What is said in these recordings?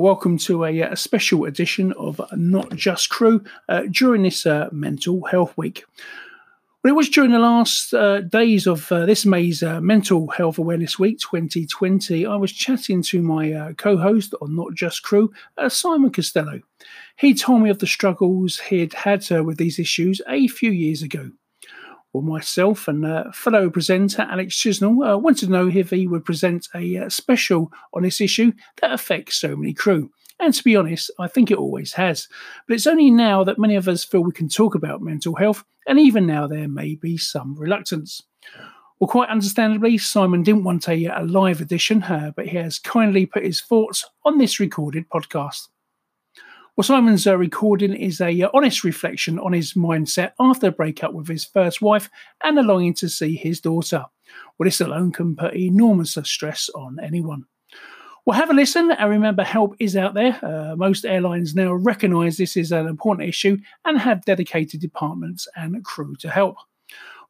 Welcome to a, a, special edition of Not Just Crew uh, during this uh, Mental Health Week. Well, it was during the last uh, days of uh, this May's uh, Mental Health Awareness Week 2020. I was chatting to my uh, co host on Not Just Crew, Simon Costello. He told me of the struggles he'd had with these issues a few years ago. Well, myself and uh, fellow presenter Alex Chisnell uh, wanted to know if he would present a uh, special on this issue that affects so many crew. And to be honest, I think it always has. But it's only now that many of us feel we can talk about mental health, and even now there may be some reluctance. Well, quite understandably, Simon didn't want a, a live edition, uh, but he has kindly put his thoughts on this recorded podcast. Simon's uh, recording is a uh, honest reflection on his mindset after a breakup with his first wife and a longing to see his daughter. Well, this alone can put enormous stress on anyone. Well, have a listen and remember help is out there. Uh, most airlines now recognise this is an important issue and have dedicated departments and crew to help.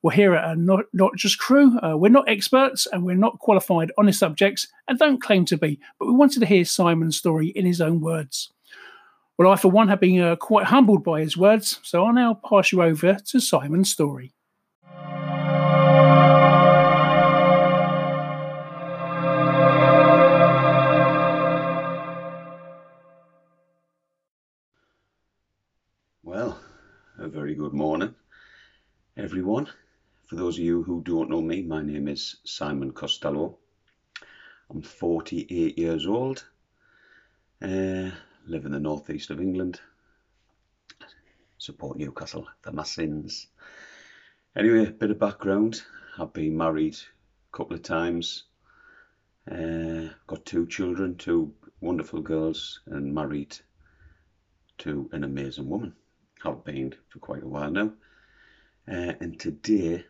Well, here at not, not Just Crew, uh, we're not experts and we're not qualified on the subjects and don't claim to be, but we wanted to hear Simon's story in his own words. Well, I, for one, have been uh, quite humbled by his words, so I'll now pass you over to Simon's story. Well, a very good morning, everyone. For those of you who don't know me, my name is Simon Costello. I'm 48 years old, uh, live in the northeast of England, support Newcastle for my sins. Anyway, a bit of background. I've been married a couple of times, uh, got two children, two wonderful girls, and married to an amazing woman have been for quite a while now. Uh, and today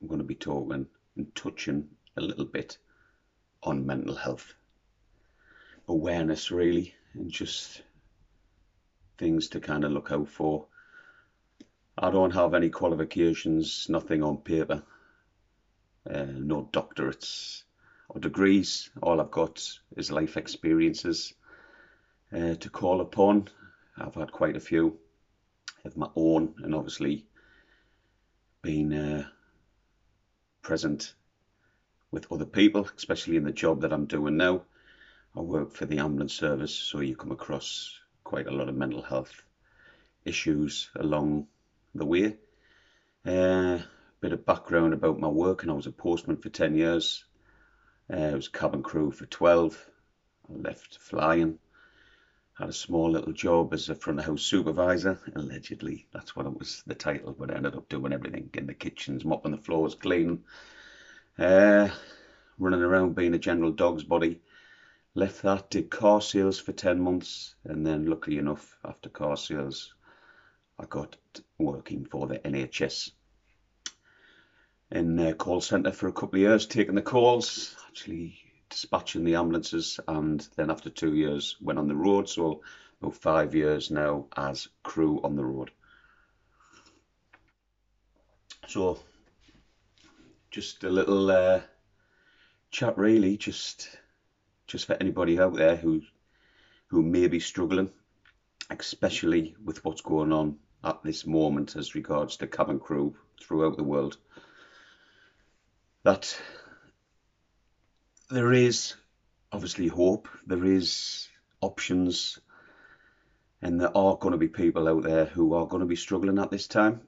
I'm going to be talking and touching a little bit on mental health awareness, really, and just things to kind of look out for. I don't have any qualifications, nothing on paper, uh, no doctorates or degrees. All I've got is life experiences uh, to call upon. I've had quite a few of my own and obviously being uh, present with other people, especially in the job that I'm doing now. I work for the ambulance service, so you come across quite a lot of mental health issues along the way. A uh, bit of background about my work, and I was a postman for 10 years. Uh, I was cabin crew for 12. I left flying had a small little job as a front of house supervisor. Allegedly, that's what it was the title, but I ended up doing everything in the kitchens, mopping the floors, cleaning, uh, running around being a general dog's body. Left that, did car sales for 10 months, and then luckily enough, after car sales, I got working for the NHS in a call centre for a couple of years, taking the calls, actually dispatching the ambulances and then after two years went on the road. So about five years now as crew on the road. So just a little uh, chat really just just for anybody out there who who may be struggling especially with what's going on at this moment as regards to cabin crew throughout the world that there is obviously hope, there is options, and there are going to be people out there who are going to be struggling at this time.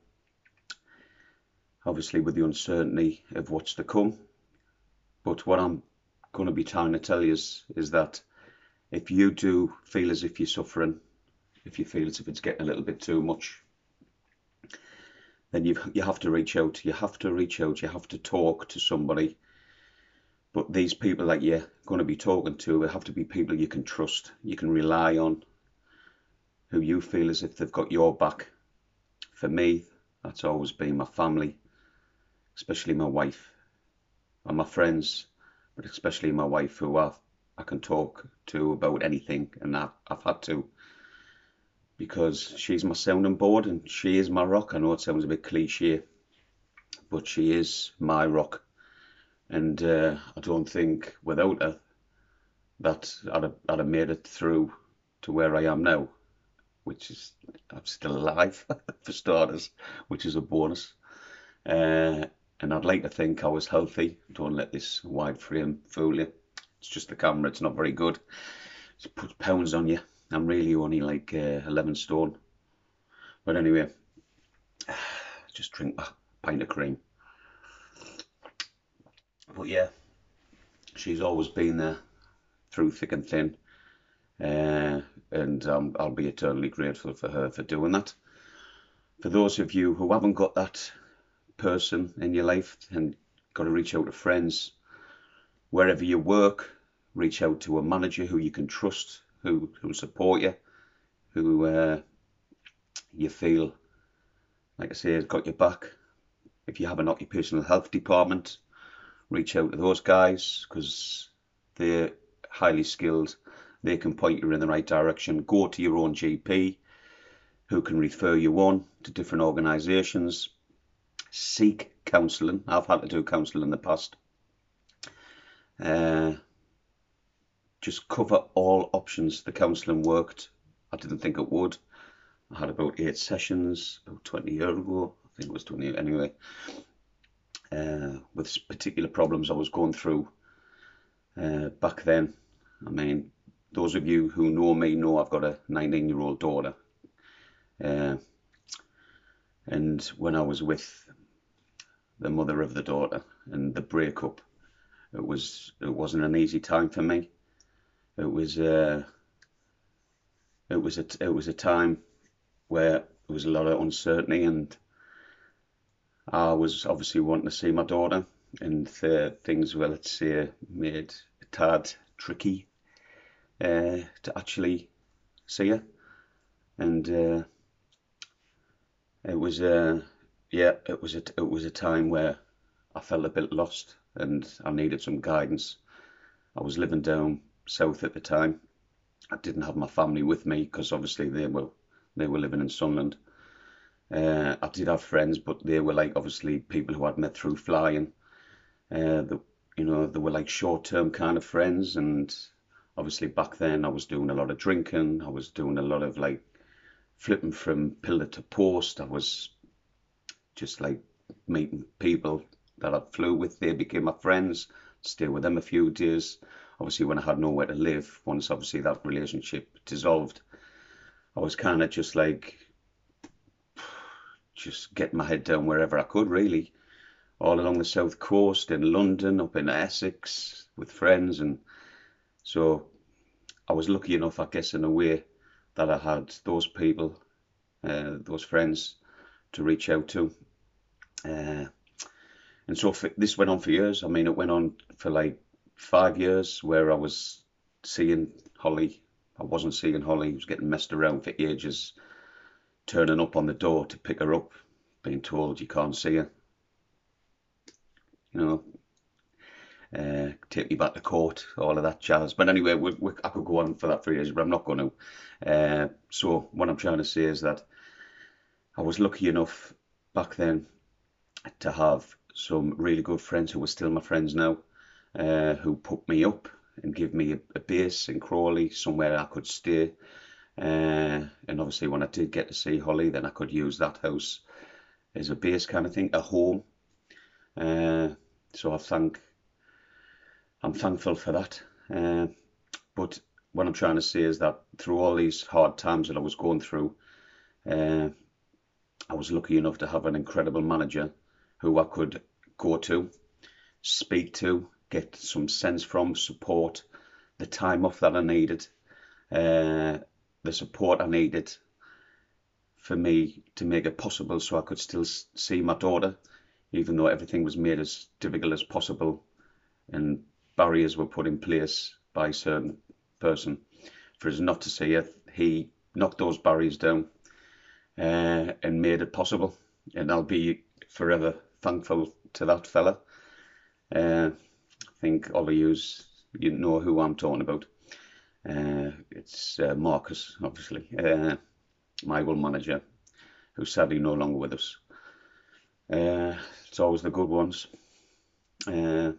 Obviously, with the uncertainty of what's to come. But what I'm going to be trying to tell you is, is that if you do feel as if you're suffering, if you feel as if it's getting a little bit too much, then you you have to reach out. You have to reach out. You have to talk to somebody but these people that you're going to be talking to will have to be people you can trust, you can rely on, who you feel as if they've got your back. For me, that's always been my family, especially my wife and my friends, but especially my wife, who I, I can talk to about anything, and I've, I've had to because she's my sounding board and she is my rock. I know it sounds a bit cliche, but she is my rock and uh, I don't think without her that I'd have, I'd have made it through to where I am now, which is I'm still alive for starters, which is a bonus. Uh, and I'd like to think I was healthy. Don't let this wide frame fool you. It's just the camera, it's not very good. It puts pounds on you. I'm really only like uh, 11 stone. But anyway, just drink a pint of cream. But yeah, she's always been there through thick and thin. Uh, and um, I'll be eternally grateful for her for doing that. For those of you who haven't got that person in your life and got to reach out to friends, wherever you work, reach out to a manager who you can trust, who who support you, who uh, you feel, like I say, has got your back. If you have an occupational health department, reach out to those guys because they're highly skilled. They can point you in the right direction. Go to your own GP, who can refer you on to different organisations. Seek counselling. I've had to do counselling in the past. Uh, just cover all options. The counselling worked. I didn't think it would. I had about eight sessions about 20 years ago. I think it was 20 anyway. Uh, with particular problems I was going through uh, back then. I mean, those of you who know me know I've got a 19 year old daughter. Uh, and when I was with the mother of the daughter and the breakup, it was it wasn't an easy time for me. It was uh, it was a it was a time where there was a lot of uncertainty, and I was obviously wanting to see my daughter, and uh, things well, let's say, made a tad tricky uh, to actually see her, and uh, it was uh, yeah, it was a it was a time where I felt a bit lost, and I needed some guidance. I was living down south at the time. I didn't have my family with me because obviously they were they were living in Sunderland. Uh, I did have friends, but they were like obviously people who I'd met through flying. Uh, the, you know, they were like short-term kind of friends, and obviously back then I was doing a lot of drinking. I was doing a lot of like flipping from pillar to post. I was just like meeting people that I flew with. They became my friends. Stay with them a few days obviously when I had nowhere to live, once obviously that relationship dissolved, I was kind of just like, just getting my head down wherever I could really, all along the south coast, in London, up in Essex, with friends, and so I was lucky enough, I guess, in a way, that I had those people, uh, those friends, to reach out to. Uh, and so for, this went on for years. I mean, it went on for like five years where I was seeing Holly. I wasn't seeing Holly. I was getting messed around for ages, turning up on the door to pick her up, being told you can't see her. You know, uh, take me back to court, all of that jazz. But anyway, we, we, I could go on for that for years, but I'm not going to. Uh, so what I'm trying to say is that I was lucky enough back then to have some really good friends who are still my friends now uh, who put me up and give me a, a, base in Crawley, somewhere I could stay. Uh, and obviously, when I did get to see Holly, then I could use that house as a base kind of thing, a home. Uh, so I thank, I'm thankful for that. Uh, but what I'm trying to say is that through all these hard times that I was going through, uh, I was lucky enough to have an incredible manager who I could go to, speak to, get some sense from, support, the time off that I needed, uh, the support I needed for me to make it possible so I could still see my daughter, even though everything was made as difficult as possible and barriers were put in place by a certain person for us not to see her. He knocked those barriers down uh, and made it possible. And I'll be forever thankful to that fella. Uh, I think all of you you know who I'm talking about. Uh, it's uh, Marcus, obviously, uh, my old manager, who's sadly no longer with us. Uh, it's always the good ones. Uh,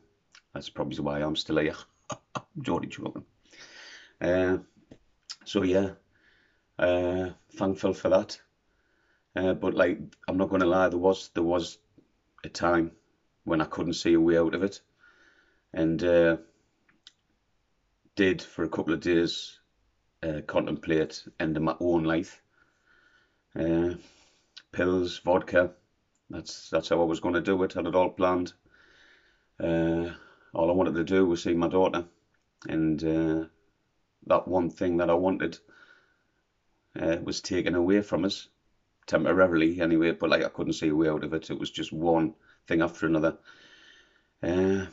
that's probably why I'm still here. Geordie joking. Uh, so yeah, uh, thankful for that. Uh, but like, I'm not going to lie, there was there was a time when I couldn't see a way out of it, and uh, did for a couple of days uh, contemplate ending my own life. Uh, pills, vodka. That's that's how I was going to do it. Had it all planned. Uh, all I wanted to do was see my daughter, and uh, that one thing that I wanted was taken away from us temporarily, anyway. But like I couldn't see a way out of it. It was just one thing after another. Uh,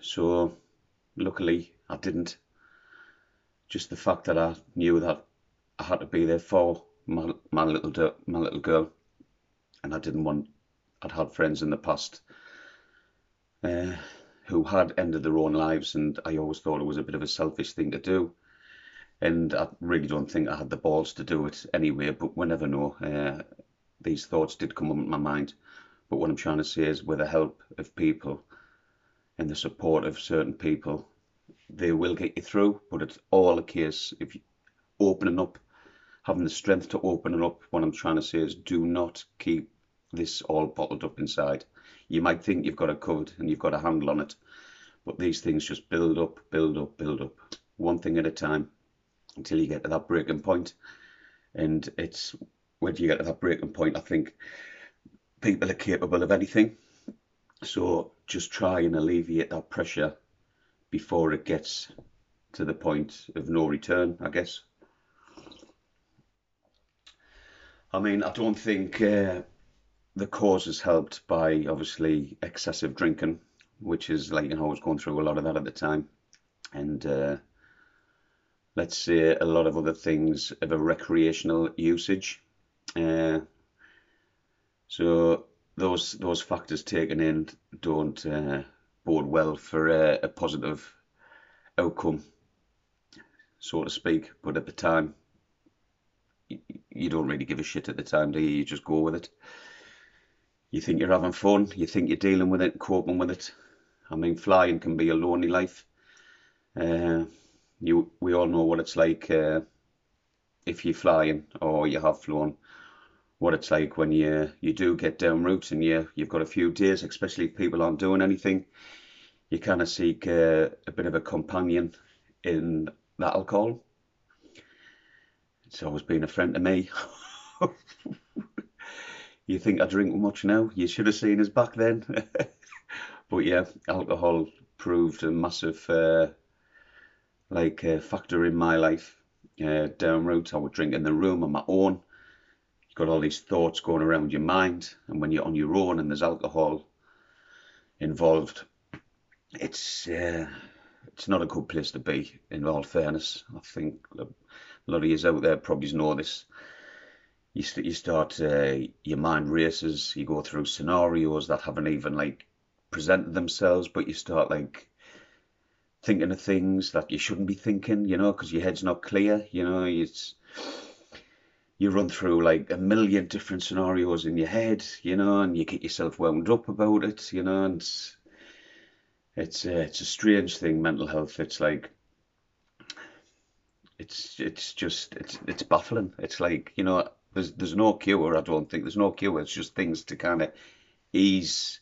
so luckily I didn't. Just the fact that I knew that I had to be there for my my little my little girl, and I didn't want. I'd had friends in the past uh, who had ended their own lives, and I always thought it was a bit of a selfish thing to do. And I really don't think I had the balls to do it anyway, but we never know. Uh, these thoughts did come up in my mind. But what I'm trying to say is, with the help of people and the support of certain people, they will get you through. But it's all a case if you opening up, having the strength to open it up. What I'm trying to say is, do not keep this all bottled up inside. You might think you've got it covered and you've got a handle on it, but these things just build up, build up, build up, one thing at a time until you get to that breaking point. And it's when you get to that breaking point, I think people are capable of anything. So just try and alleviate that pressure before it gets to the point of no return, I guess. I mean, I don't think uh, the cause is helped by obviously excessive drinking, which is like, you know, I was going through a lot of that at the time. And uh, let's say a lot of other things of a recreational usage. Uh, so those those factors taken in don't uh, bode well for a, a positive outcome, so to speak. But at the time, you, don't really give a shit at the time, do you? You just go with it you think you're having fun, you think you're dealing with it, coping with it. I mean, flying can be a lonely life. Uh, you, know what it's like uh, if you're flying or you have flown. What it's like when you you do get down route and you you've got a few days, especially if people aren't doing anything. You kind of seek uh, a bit of a companion in that alcohol. It's always been a friend to me. you think I drink much now? You should have seen us back then. but yeah, alcohol proved a massive uh, like uh, factor in my life. Uh, down route, I would drink in the room on my own. You've got all these thoughts going around your mind, and when you're on your own and there's alcohol involved, it's uh, it's not a good place to be. In all fairness, I think a lot of you out there probably know this you, st- you start uh, your mind races you go through scenarios that haven't even like presented themselves but you start like thinking of things that you shouldn't be thinking you know because your head's not clear you know it's you run through like a million different scenarios in your head you know and you get yourself wound up about it you know and it's it's, uh, it's a strange thing mental health it's like it's it's just it's it's baffling it's like you know there's there's no cure. I don't think there's no cure. It's just things to kind of ease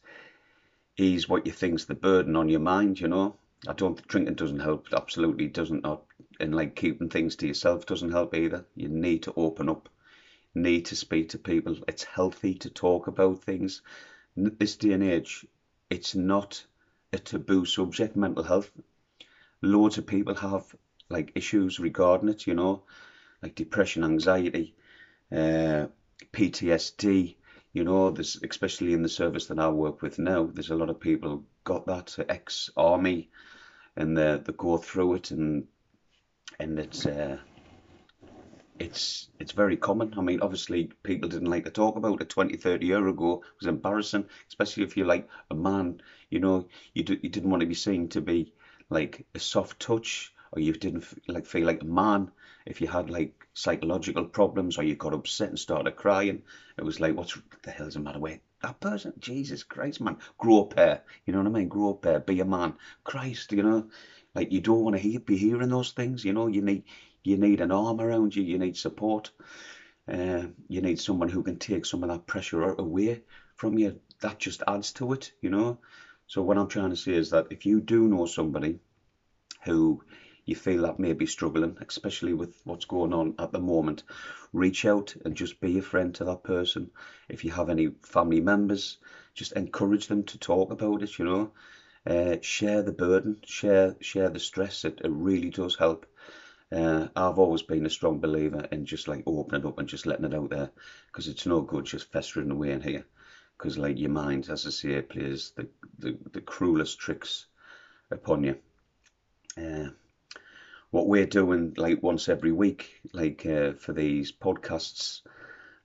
ease what you think's the burden on your mind. You know, I don't think drinking doesn't help. Absolutely doesn't. Not and like keeping things to yourself doesn't help either. You need to open up. Need to speak to people. It's healthy to talk about things. This day and age, it's not a taboo subject. Mental health. Loads of people have like issues regarding it. You know, like depression, anxiety uh, PTSD. You know, there's especially in the service that I work with now. There's a lot of people got that ex-army, and they they go through it, and and it's uh, it's it's very common. I mean, obviously, people didn't like to talk about it 20, 30 years ago. It was embarrassing, especially if you're like a man. You know, you you didn't want to be seen to be like a soft touch, or you didn't like feel like a man if you had like psychological problems or you got upset and started crying, it was like, what the hell's the matter with that person? Jesus Christ, man, grow up here. You know what I mean? Grow up here, be a man. Christ, you know, Like you don't want to hear, be hearing those things. You know, you need you need an arm around you. You need support. Uh, you need someone who can take some of that pressure away from you. That just adds to it. You know. So what I'm trying to say is that if you do know somebody who you feel that may be struggling, especially with what's going on at the moment, reach out and just be a friend to that person. If you have any family members, just encourage them to talk about it, you know. Uh, share the burden, share share the stress. It, it really does help. Uh, I've always been a strong believer in just like opening up and just letting it out there because it's no good just festering away in here because like your mind, as I say, plays the, the, the cruelest tricks upon you. Uh, what we're doing like once every week, like uh, for these podcasts,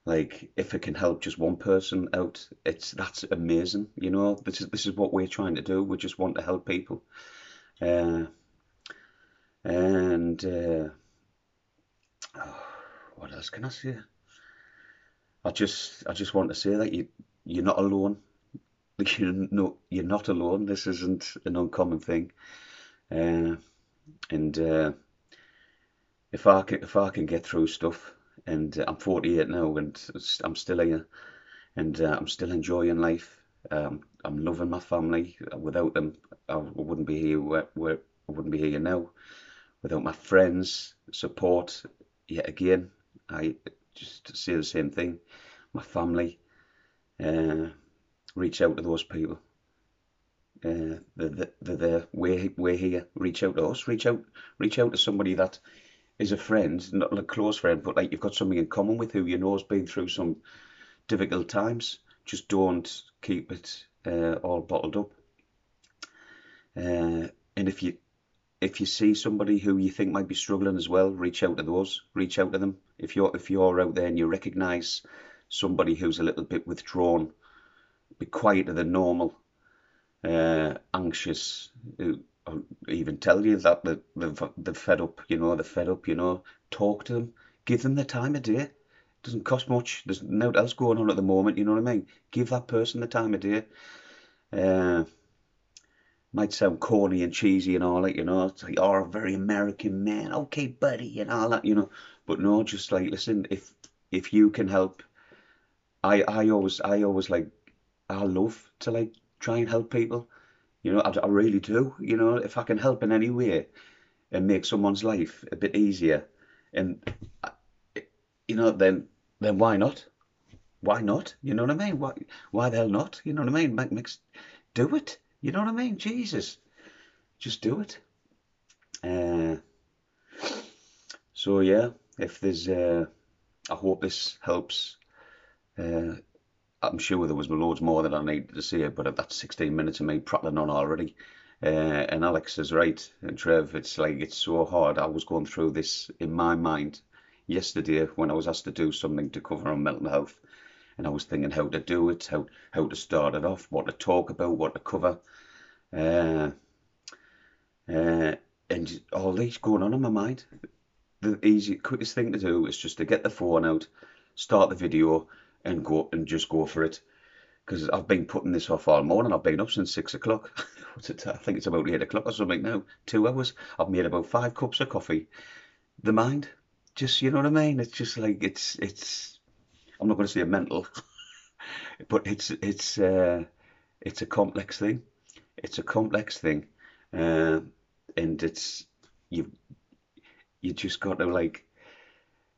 like if it can help just one person out, it's that's amazing. You know, this is this is what we're trying to do. We just want to help people, uh, and uh, oh, what else can I say? I just I just want to say that you you're not alone. You're no you're not alone. This isn't an uncommon thing. Uh, and uh, if I can if I can get through stuff, and uh, I'm 48 now, and I'm still here, and uh, I'm still enjoying life. Um, I'm loving my family. Without them, I wouldn't be here. Where, where I wouldn't be here now. Without my friends, support. Yet again, I just say the same thing. My family. Uh, reach out to those people uh, they're, they're there. We're, we're here. Reach out to us. Reach out. Reach out to somebody that is a friend, not a close friend, but like you've got something in common with who you know has been through some difficult times. Just don't keep it uh, all bottled up. Uh, and if you if you see somebody who you think might be struggling as well, reach out to those. Reach out to them. If you're if you're out there and you recognise somebody who's a little bit withdrawn, be quieter than normal, uh, anxious, who even tell you that they're, they're fed up, you know, they're fed up, you know, talk to them, give them the time of day. It doesn't cost much. There's nothing else going on at the moment, you know what I mean? Give that person the time of day. Uh, might sound corny and cheesy and all that, you know, it's like, oh, a very American man, okay, buddy, and all that, you know. But no, just like, listen, if if you can help, I I always I always like I love to like try and help people. You know, I, I really do. You know, if I can help in any way and make someone's life a bit easier, and you know, then then why not? Why not? You know what I mean? Why why the hell not? You know what I mean? Make, make, do it. You know what I mean? Jesus, just do it. Uh, so yeah, if there's, uh, I hope this helps. Uh, I'm sure there was loads more that I needed to say, but that's 16 minutes of me prattling on already. Uh, and Alex is right, and Trev, it's like it's so hard. I was going through this in my mind yesterday when I was asked to do something to cover on mental health, and I was thinking how to do it, how how to start it off, what to talk about, what to cover, uh, uh, and all these going on in my mind. The easy, quickest thing to do is just to get the phone out, start the video, and go and just go for it. Because I've been putting this off all morning. I've been up since six o'clock. I think it's about eight o'clock or something now. Two hours. I've made about five cups of coffee. The mind, just you know what I mean. It's just like it's it's. I'm not going to say a mental, but it's it's uh, it's a complex thing. It's a complex thing, uh, and it's you you just got to like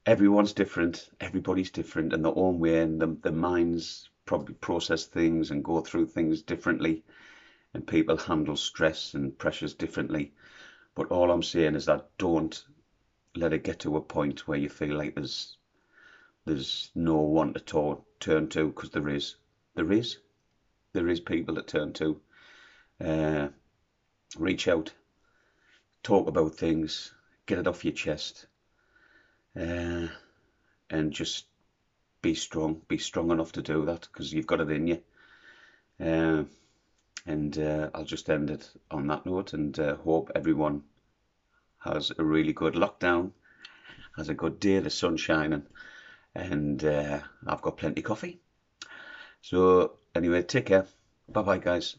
everyone's different, everybody's different in their own way, and the, the minds probably process things and go through things differently, and people handle stress and pressures differently. But all I'm saying is that don't let it get to a point where you feel like there's there's no one to talk, turn to because there is, there is, there is people to turn to. Uh, reach out, talk about things, get it off your chest uh, and just be strong, be strong enough to do that because you've got it in you. Uh, and uh, I'll just end it on that note and uh, hope everyone has a really good lockdown, has a good day, the sun's shining, and uh, I've got plenty of coffee. So, anyway, take care. Bye bye, guys.